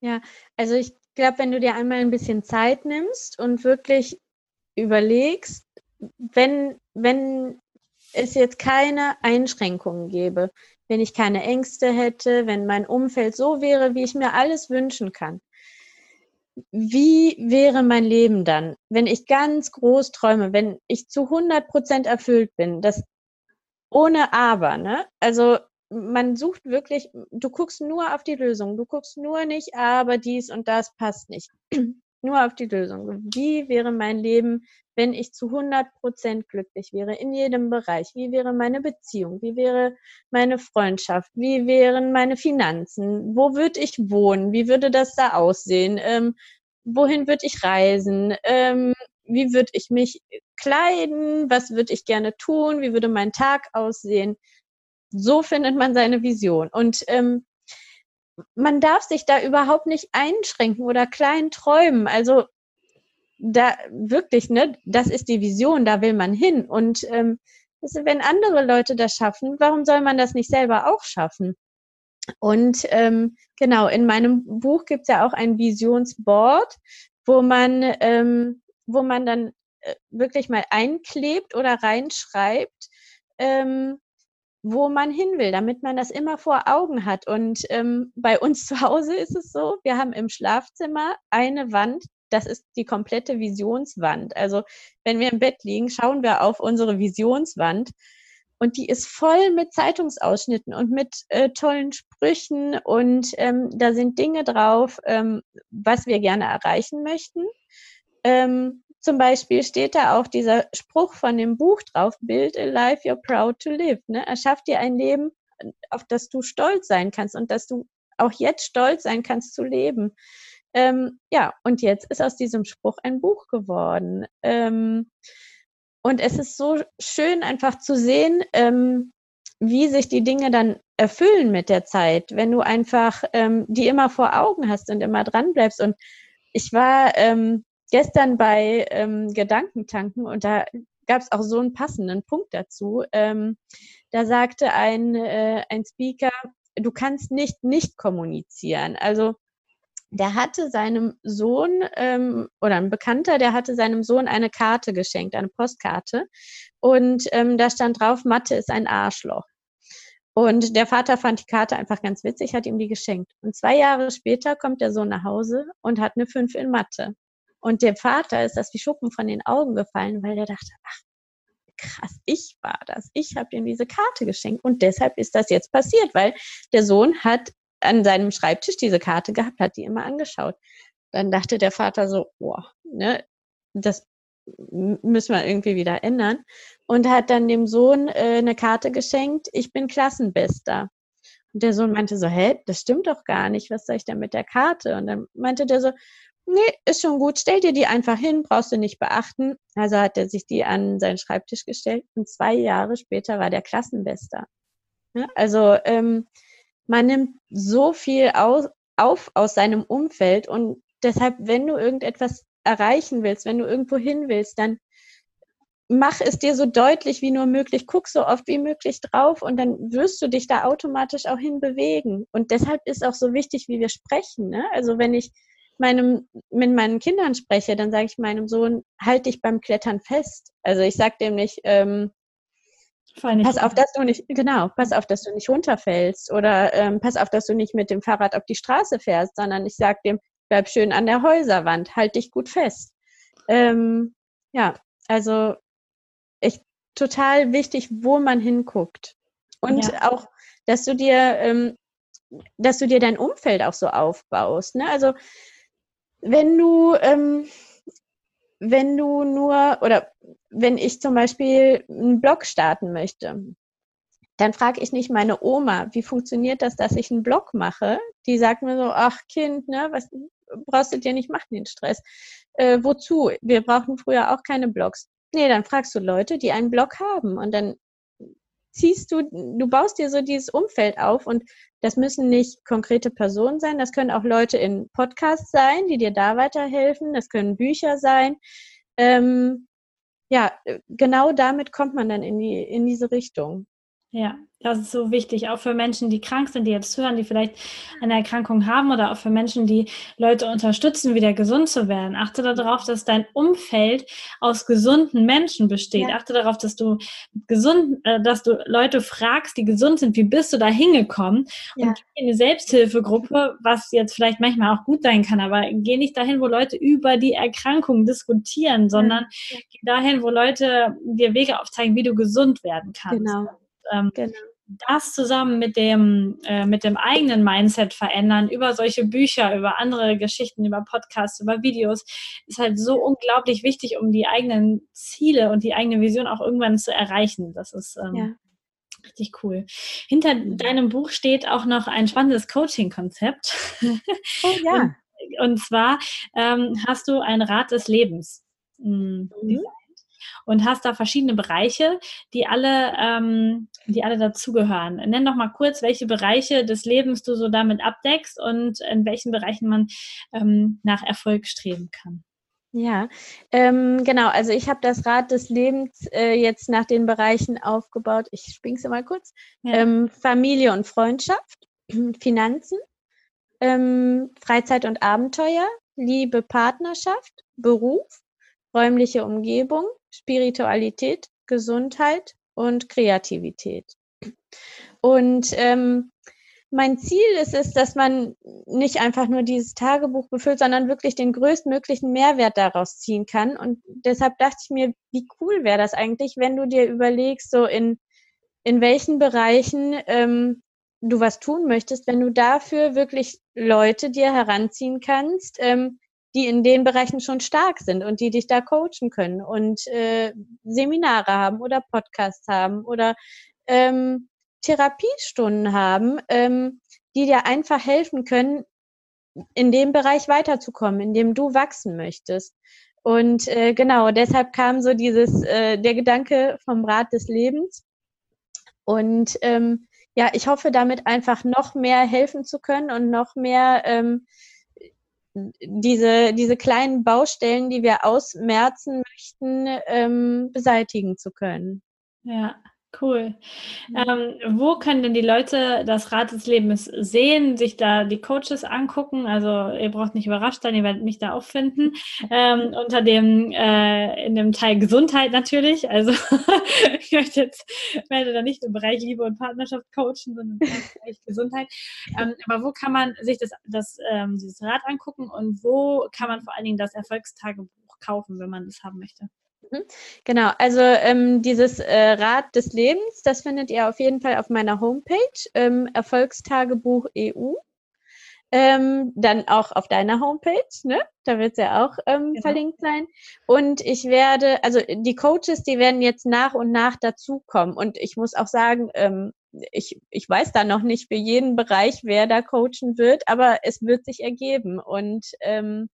Ja, also ich glaube, wenn du dir einmal ein bisschen Zeit nimmst und wirklich überlegst, wenn, wenn es jetzt keine Einschränkungen gäbe, wenn ich keine Ängste hätte, wenn mein Umfeld so wäre, wie ich mir alles wünschen kann, wie wäre mein Leben dann, wenn ich ganz groß träume, wenn ich zu 100 Prozent erfüllt bin, das ohne Aber, ne? Also man sucht wirklich, du guckst nur auf die Lösung, du guckst nur nicht, aber dies und das passt nicht. nur auf die Lösung. Wie wäre mein Leben, wenn ich zu 100 Prozent glücklich wäre in jedem Bereich? Wie wäre meine Beziehung? Wie wäre meine Freundschaft? Wie wären meine Finanzen? Wo würde ich wohnen? Wie würde das da aussehen? Ähm, wohin würde ich reisen? Ähm, wie würde ich mich kleiden? Was würde ich gerne tun? Wie würde mein Tag aussehen? So findet man seine Vision. Und ähm, man darf sich da überhaupt nicht einschränken oder klein träumen. Also da wirklich, ne, das ist die Vision, da will man hin. Und ähm, wenn andere Leute das schaffen, warum soll man das nicht selber auch schaffen? Und ähm, genau, in meinem Buch gibt es ja auch ein Visionsboard, wo man, ähm, wo man dann äh, wirklich mal einklebt oder reinschreibt, ähm, wo man hin will, damit man das immer vor Augen hat. Und ähm, bei uns zu Hause ist es so, wir haben im Schlafzimmer eine Wand, das ist die komplette Visionswand. Also wenn wir im Bett liegen, schauen wir auf unsere Visionswand und die ist voll mit Zeitungsausschnitten und mit äh, tollen Sprüchen und ähm, da sind Dinge drauf, ähm, was wir gerne erreichen möchten. Ähm, zum Beispiel steht da auch dieser Spruch von dem Buch drauf, Build a life you're proud to live. Ne? Erschaff dir ein Leben, auf das du stolz sein kannst und dass du auch jetzt stolz sein kannst zu leben. Ähm, ja, und jetzt ist aus diesem Spruch ein Buch geworden. Ähm, und es ist so schön einfach zu sehen, ähm, wie sich die Dinge dann erfüllen mit der Zeit, wenn du einfach ähm, die immer vor Augen hast und immer dran bleibst. Und ich war ähm, gestern bei ähm, Gedankentanken und da gab es auch so einen passenden Punkt dazu. Da sagte ein, äh, ein Speaker, du kannst nicht nicht kommunizieren. Also der hatte seinem Sohn ähm, oder ein Bekannter, der hatte seinem Sohn eine Karte geschenkt, eine Postkarte. Und ähm, da stand drauf, Mathe ist ein Arschloch. Und der Vater fand die Karte einfach ganz witzig, hat ihm die geschenkt. Und zwei Jahre später kommt der Sohn nach Hause und hat eine Fünf in Mathe. Und dem Vater ist das wie Schuppen von den Augen gefallen, weil der dachte, ach, krass, ich war das. Ich habe ihm diese Karte geschenkt und deshalb ist das jetzt passiert, weil der Sohn hat an seinem Schreibtisch diese Karte gehabt, hat die immer angeschaut. Dann dachte der Vater so, boah, ne, das müssen wir irgendwie wieder ändern. Und hat dann dem Sohn äh, eine Karte geschenkt, ich bin Klassenbester. Und der Sohn meinte so, hä, das stimmt doch gar nicht, was soll ich denn mit der Karte? Und dann meinte der so, nee, ist schon gut, stell dir die einfach hin, brauchst du nicht beachten. Also hat er sich die an seinen Schreibtisch gestellt und zwei Jahre später war der Klassenbester. Ja, also ähm, man nimmt so viel aus, auf aus seinem Umfeld und deshalb, wenn du irgendetwas erreichen willst, wenn du irgendwo hin willst, dann mach es dir so deutlich wie nur möglich, guck so oft wie möglich drauf und dann wirst du dich da automatisch auch hinbewegen. Und deshalb ist auch so wichtig, wie wir sprechen. Ne? Also wenn ich meinem, mit meinen Kindern spreche, dann sage ich meinem Sohn, halt dich beim Klettern fest. Also ich sage dem nicht, ähm, pass auf, dass du nicht, genau, pass auf, dass du nicht runterfällst oder ähm, pass auf, dass du nicht mit dem Fahrrad auf die Straße fährst, sondern ich sage dem, bleib schön an der Häuserwand, halt dich gut fest. Ähm, ja, also echt total wichtig, wo man hinguckt. Und ja. auch, dass du dir, ähm, dass du dir dein Umfeld auch so aufbaust. Ne? Also wenn du, ähm, wenn du nur, oder wenn ich zum Beispiel einen Blog starten möchte, dann frage ich nicht meine Oma, wie funktioniert das, dass ich einen Blog mache? Die sagt mir so, ach Kind, ne, was brauchst du dir nicht machen, den Stress. Äh, wozu? Wir brauchten früher auch keine Blogs. Nee, dann fragst du Leute, die einen Blog haben und dann ziehst du, du baust dir so dieses Umfeld auf und das müssen nicht konkrete Personen sein, das können auch Leute in Podcasts sein, die dir da weiterhelfen, das können Bücher sein. Ähm, ja, genau damit kommt man dann in die in diese Richtung. Ja, das ist so wichtig, auch für Menschen, die krank sind, die jetzt zuhören, die vielleicht eine Erkrankung haben oder auch für Menschen, die Leute unterstützen, wieder gesund zu werden. Achte darauf, dass dein Umfeld aus gesunden Menschen besteht. Ja. Achte darauf, dass du gesund, äh, dass du Leute fragst, die gesund sind, wie bist du da hingekommen? Ja. Und in eine Selbsthilfegruppe, was jetzt vielleicht manchmal auch gut sein kann, aber geh nicht dahin, wo Leute über die Erkrankung diskutieren, sondern ja. geh dahin, wo Leute dir Wege aufzeigen, wie du gesund werden kannst. Genau ähm, genau. das zusammen mit dem, äh, mit dem eigenen Mindset verändern, über solche Bücher, über andere Geschichten, über Podcasts, über Videos, ist halt so unglaublich wichtig, um die eigenen Ziele und die eigene Vision auch irgendwann zu erreichen. Das ist ähm, ja. Richtig cool. Hinter deinem Buch steht auch noch ein spannendes Coaching-Konzept. Oh ja. Und, und zwar ähm, hast du ein Rad des Lebens. Mhm und hast da verschiedene Bereiche, die alle, ähm, die alle dazugehören. Nenn doch mal kurz, welche Bereiche des Lebens du so damit abdeckst und in welchen Bereichen man ähm, nach Erfolg streben kann. Ja, ähm, genau. Also ich habe das Rad des Lebens äh, jetzt nach den Bereichen aufgebaut. Ich spring's mal kurz. Ja. Ähm, Familie und Freundschaft, Finanzen, ähm, Freizeit und Abenteuer, Liebe, Partnerschaft, Beruf, räumliche Umgebung, Spiritualität, Gesundheit und Kreativität. Und ähm, mein Ziel ist es, dass man nicht einfach nur dieses Tagebuch befüllt, sondern wirklich den größtmöglichen Mehrwert daraus ziehen kann. Und deshalb dachte ich mir, wie cool wäre das eigentlich, wenn du dir überlegst, so in, in welchen Bereichen ähm, du was tun möchtest, wenn du dafür wirklich Leute dir heranziehen kannst, ähm, die in den Bereichen schon stark sind und die dich da coachen können und äh, Seminare haben oder Podcasts haben oder ähm, Therapiestunden haben, ähm, die dir einfach helfen können, in dem Bereich weiterzukommen, in dem du wachsen möchtest. Und äh, genau, deshalb kam so dieses, äh, der Gedanke vom Rat des Lebens. Und ähm, ja, ich hoffe damit einfach noch mehr helfen zu können und noch mehr ähm, diese, diese kleinen Baustellen, die wir ausmerzen möchten, ähm, beseitigen zu können. Ja. Cool. Ähm, wo können denn die Leute das Rad des Lebens sehen, sich da die Coaches angucken? Also ihr braucht nicht überrascht sein, ihr werdet mich da auch finden. Ähm, unter dem, äh, in dem Teil Gesundheit natürlich. Also ich möchte jetzt, werde da nicht im Bereich Liebe und Partnerschaft coachen, sondern im Bereich Gesundheit. Ähm, aber wo kann man sich das, das ähm, dieses Rad angucken und wo kann man vor allen Dingen das Erfolgstagebuch kaufen, wenn man das haben möchte? Mhm. Genau, also ähm, dieses äh, Rad des Lebens, das findet ihr auf jeden Fall auf meiner Homepage, ähm, Erfolgstagebuch EU. Ähm, dann auch auf deiner Homepage, ne? Da wird es ja auch ähm, genau. verlinkt sein. Und ich werde, also die Coaches, die werden jetzt nach und nach dazukommen. Und ich muss auch sagen, ähm, ich, ich weiß da noch nicht für jeden Bereich, wer da coachen wird, aber es wird sich ergeben. Und ähm,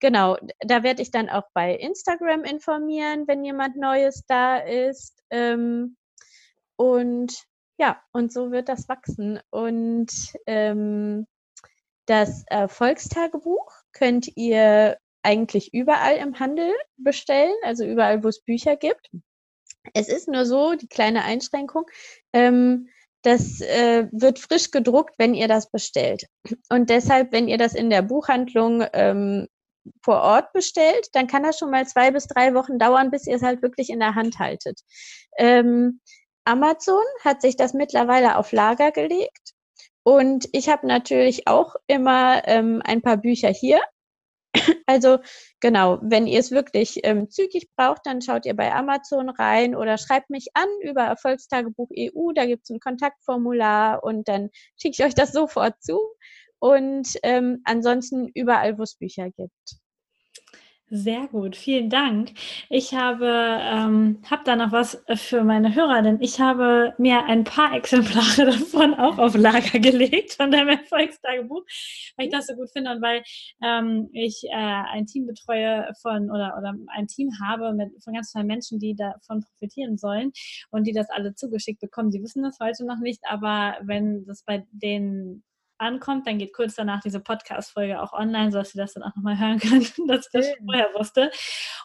genau, da werde ich dann auch bei Instagram informieren, wenn jemand Neues da ist. Ähm, und ja, und so wird das wachsen. Und ähm, das Erfolgstagebuch könnt ihr eigentlich überall im Handel bestellen, also überall, wo es Bücher gibt. Es ist nur so, die kleine Einschränkung, ähm, das äh, wird frisch gedruckt, wenn ihr das bestellt. Und deshalb, wenn ihr das in der Buchhandlung ähm, vor Ort bestellt, dann kann das schon mal zwei bis drei Wochen dauern, bis ihr es halt wirklich in der Hand haltet. Ähm, Amazon hat sich das mittlerweile auf Lager gelegt. Und ich habe natürlich auch immer ähm, ein paar Bücher hier. Also genau, wenn ihr es wirklich ähm, zügig braucht, dann schaut ihr bei Amazon rein oder schreibt mich an über Erfolgstagebuch EU. Da gibt es ein Kontaktformular und dann schicke ich euch das sofort zu. Und ähm, ansonsten überall, wo es Bücher gibt. Sehr gut, vielen Dank. Ich habe, ähm, habe da noch was für meine Hörer, denn ich habe mir ein paar Exemplare davon auch auf Lager gelegt von deinem Erfolgstagebuch, weil ich das so gut finde und weil ähm, ich äh, ein Team betreue von oder, oder ein Team habe mit, von ganz vielen Menschen, die davon profitieren sollen und die das alle zugeschickt bekommen. Sie wissen das heute noch nicht, aber wenn das bei den ankommt, dann geht kurz danach diese Podcast-Folge auch online, sodass Sie das dann auch nochmal hören können, dass ich das schon vorher wusste.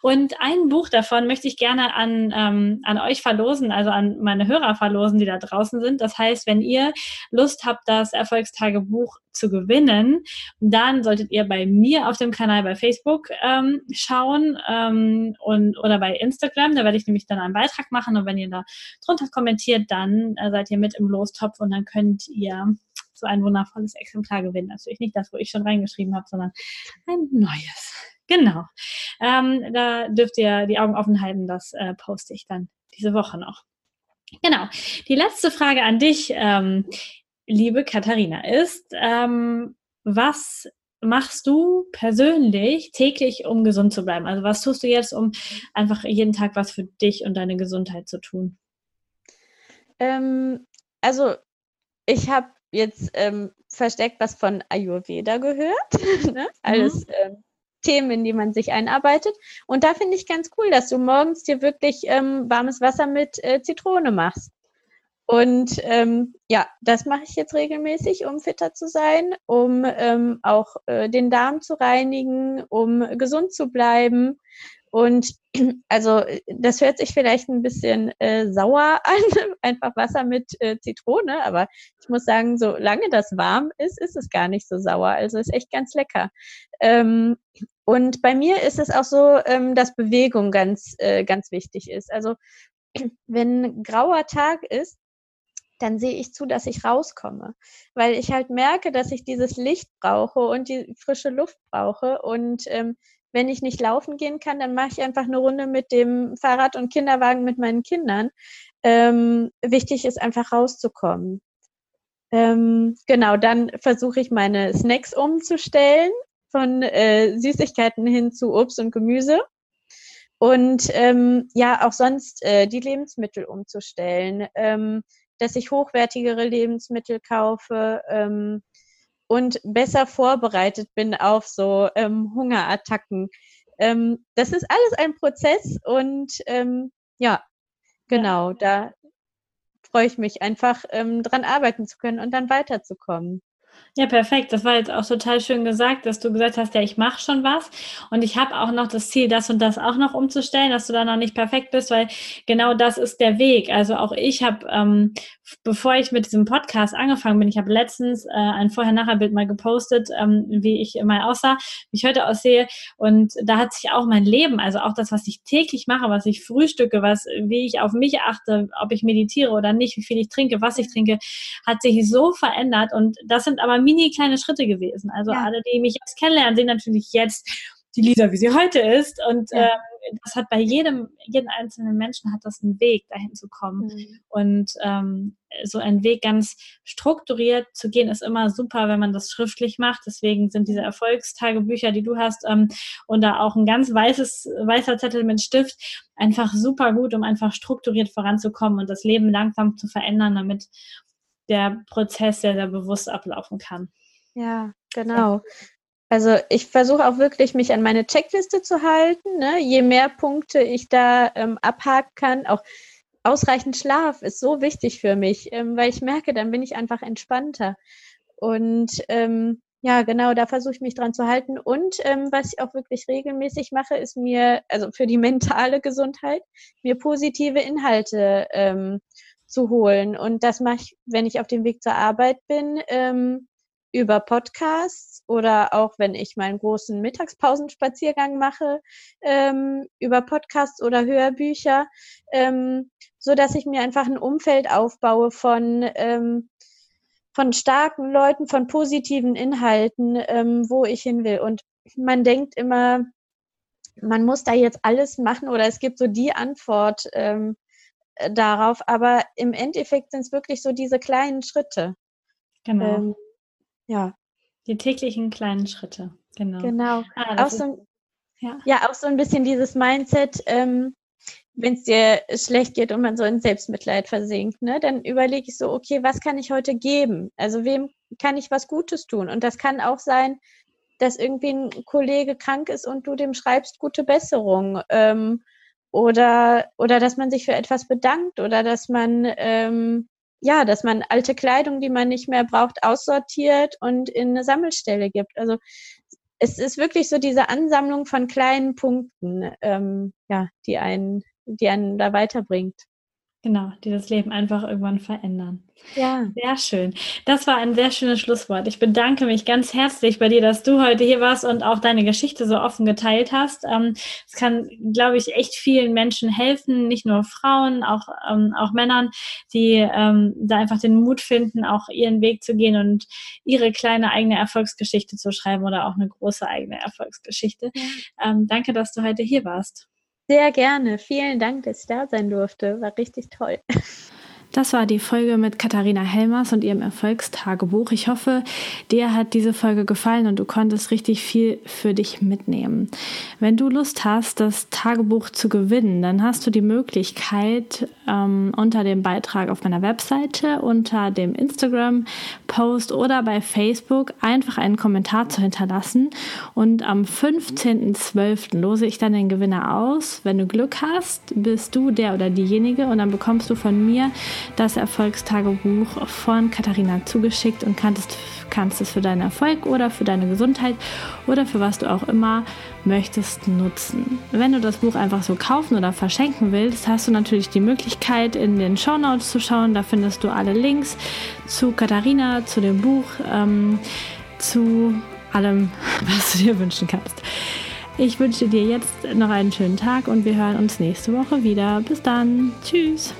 Und ein Buch davon möchte ich gerne an, ähm, an euch verlosen, also an meine Hörer verlosen, die da draußen sind. Das heißt, wenn ihr Lust habt, das Erfolgstagebuch zu gewinnen, dann solltet ihr bei mir auf dem Kanal bei Facebook ähm, schauen ähm, und oder bei Instagram. Da werde ich nämlich dann einen Beitrag machen und wenn ihr da drunter kommentiert, dann äh, seid ihr mit im Lostopf und dann könnt ihr so ein wundervolles Exemplar gewinnen. Natürlich nicht das, wo ich schon reingeschrieben habe, sondern ein neues. Genau. Ähm, da dürft ihr die Augen offen halten, das äh, poste ich dann diese Woche noch. Genau. Die letzte Frage an dich, ähm, liebe Katharina, ist, ähm, was machst du persönlich täglich, um gesund zu bleiben? Also was tust du jetzt, um einfach jeden Tag was für dich und deine Gesundheit zu tun? Ähm, also ich habe jetzt ähm, versteckt was von Ayurveda gehört. ne? Alles mhm. ähm, Themen, in die man sich einarbeitet. Und da finde ich ganz cool, dass du morgens dir wirklich ähm, warmes Wasser mit äh, Zitrone machst. Und ähm, ja, das mache ich jetzt regelmäßig, um fitter zu sein, um ähm, auch äh, den Darm zu reinigen, um gesund zu bleiben. Und also das hört sich vielleicht ein bisschen äh, sauer an, einfach Wasser mit äh, Zitrone, aber ich muss sagen, solange das warm ist, ist es gar nicht so sauer. Also ist echt ganz lecker. Ähm, und bei mir ist es auch so, ähm, dass Bewegung ganz, äh, ganz wichtig ist. Also wenn grauer Tag ist, dann sehe ich zu, dass ich rauskomme, weil ich halt merke, dass ich dieses Licht brauche und die frische Luft brauche und ähm, wenn ich nicht laufen gehen kann, dann mache ich einfach eine Runde mit dem Fahrrad und Kinderwagen mit meinen Kindern. Ähm, wichtig ist einfach rauszukommen. Ähm, genau, dann versuche ich meine Snacks umzustellen von äh, Süßigkeiten hin zu Obst und Gemüse. Und ähm, ja, auch sonst äh, die Lebensmittel umzustellen, ähm, dass ich hochwertigere Lebensmittel kaufe, ähm, und besser vorbereitet bin auf so ähm, Hungerattacken. Ähm, das ist alles ein Prozess und ähm, ja, genau, ja. da freue ich mich einfach ähm, dran arbeiten zu können und dann weiterzukommen. Ja, perfekt. Das war jetzt auch total schön gesagt, dass du gesagt hast, ja, ich mache schon was und ich habe auch noch das Ziel, das und das auch noch umzustellen, dass du da noch nicht perfekt bist, weil genau das ist der Weg. Also auch ich habe, ähm, bevor ich mit diesem Podcast angefangen bin, ich habe letztens äh, ein Vorher-Nachher-Bild mal gepostet, ähm, wie ich mal aussah, wie ich heute aussehe und da hat sich auch mein Leben, also auch das, was ich täglich mache, was ich frühstücke, was, wie ich auf mich achte, ob ich meditiere oder nicht, wie viel ich trinke, was ich trinke, hat sich so verändert und das sind aber mini kleine Schritte gewesen. Also ja. alle, die mich jetzt kennenlernen, sehen natürlich jetzt die Lisa, wie sie heute ist. Und ja. ähm, das hat bei jedem, jeden einzelnen Menschen hat das einen Weg, dahin zu kommen. Mhm. Und ähm, so einen Weg ganz strukturiert zu gehen, ist immer super, wenn man das schriftlich macht. Deswegen sind diese Erfolgstagebücher, die du hast, ähm, und da auch ein ganz weißes, weißer Zettel mit Stift, einfach super gut, um einfach strukturiert voranzukommen und das Leben langsam zu verändern, damit der Prozess sehr, sehr bewusst ablaufen kann. Ja, genau. Also ich versuche auch wirklich, mich an meine Checkliste zu halten. Ne? Je mehr Punkte ich da ähm, abhaken kann, auch ausreichend Schlaf ist so wichtig für mich, ähm, weil ich merke, dann bin ich einfach entspannter. Und ähm, ja, genau, da versuche ich mich dran zu halten. Und ähm, was ich auch wirklich regelmäßig mache, ist mir, also für die mentale Gesundheit, mir positive Inhalte ähm, zu holen. Und das mache ich, wenn ich auf dem Weg zur Arbeit bin, ähm, über Podcasts oder auch wenn ich meinen großen Mittagspausenspaziergang mache, ähm, über Podcasts oder Hörbücher, ähm, so dass ich mir einfach ein Umfeld aufbaue von ähm, von starken Leuten, von positiven Inhalten, ähm, wo ich hin will. Und man denkt immer, man muss da jetzt alles machen oder es gibt so die Antwort ähm, äh, darauf, aber im Endeffekt sind es wirklich so diese kleinen Schritte. Genau. Ähm, ja. Die täglichen kleinen Schritte, genau. Genau. Ah, auch so, ja. ja. auch so ein bisschen dieses Mindset, ähm, wenn es dir schlecht geht und man so in Selbstmitleid versinkt, ne, dann überlege ich so, okay, was kann ich heute geben? Also wem kann ich was Gutes tun? Und das kann auch sein, dass irgendwie ein Kollege krank ist und du dem schreibst gute Besserung. Ähm, oder, oder dass man sich für etwas bedankt oder dass man ähm, ja, dass man alte Kleidung, die man nicht mehr braucht, aussortiert und in eine Sammelstelle gibt. Also es ist wirklich so diese Ansammlung von kleinen Punkten, ähm, ja, die einen die einen da weiterbringt. Genau, die das Leben einfach irgendwann verändern. Ja. Sehr schön. Das war ein sehr schönes Schlusswort. Ich bedanke mich ganz herzlich bei dir, dass du heute hier warst und auch deine Geschichte so offen geteilt hast. Ähm, es kann, glaube ich, echt vielen Menschen helfen, nicht nur Frauen, auch, ähm, auch Männern, die ähm, da einfach den Mut finden, auch ihren Weg zu gehen und ihre kleine eigene Erfolgsgeschichte zu schreiben oder auch eine große eigene Erfolgsgeschichte. Ja. danke, dass du heute hier warst. Sehr gerne. Vielen Dank, dass ich da sein durfte. War richtig toll. Das war die Folge mit Katharina Helmers und ihrem Erfolgstagebuch. Ich hoffe, dir hat diese Folge gefallen und du konntest richtig viel für dich mitnehmen. Wenn du Lust hast, das Tagebuch zu gewinnen, dann hast du die Möglichkeit, ähm, unter dem Beitrag auf meiner Webseite, unter dem Instagram-Post oder bei Facebook einfach einen Kommentar zu hinterlassen. Und am 15.12. lose ich dann den Gewinner aus. Wenn du Glück hast, bist du der oder diejenige und dann bekommst du von mir das Erfolgstagebuch von Katharina zugeschickt und kannst, kannst es für deinen Erfolg oder für deine Gesundheit oder für was du auch immer möchtest nutzen. Wenn du das Buch einfach so kaufen oder verschenken willst, hast du natürlich die Möglichkeit, in den Show Notes zu schauen. Da findest du alle Links zu Katharina, zu dem Buch, ähm, zu allem, was du dir wünschen kannst. Ich wünsche dir jetzt noch einen schönen Tag und wir hören uns nächste Woche wieder. Bis dann. Tschüss.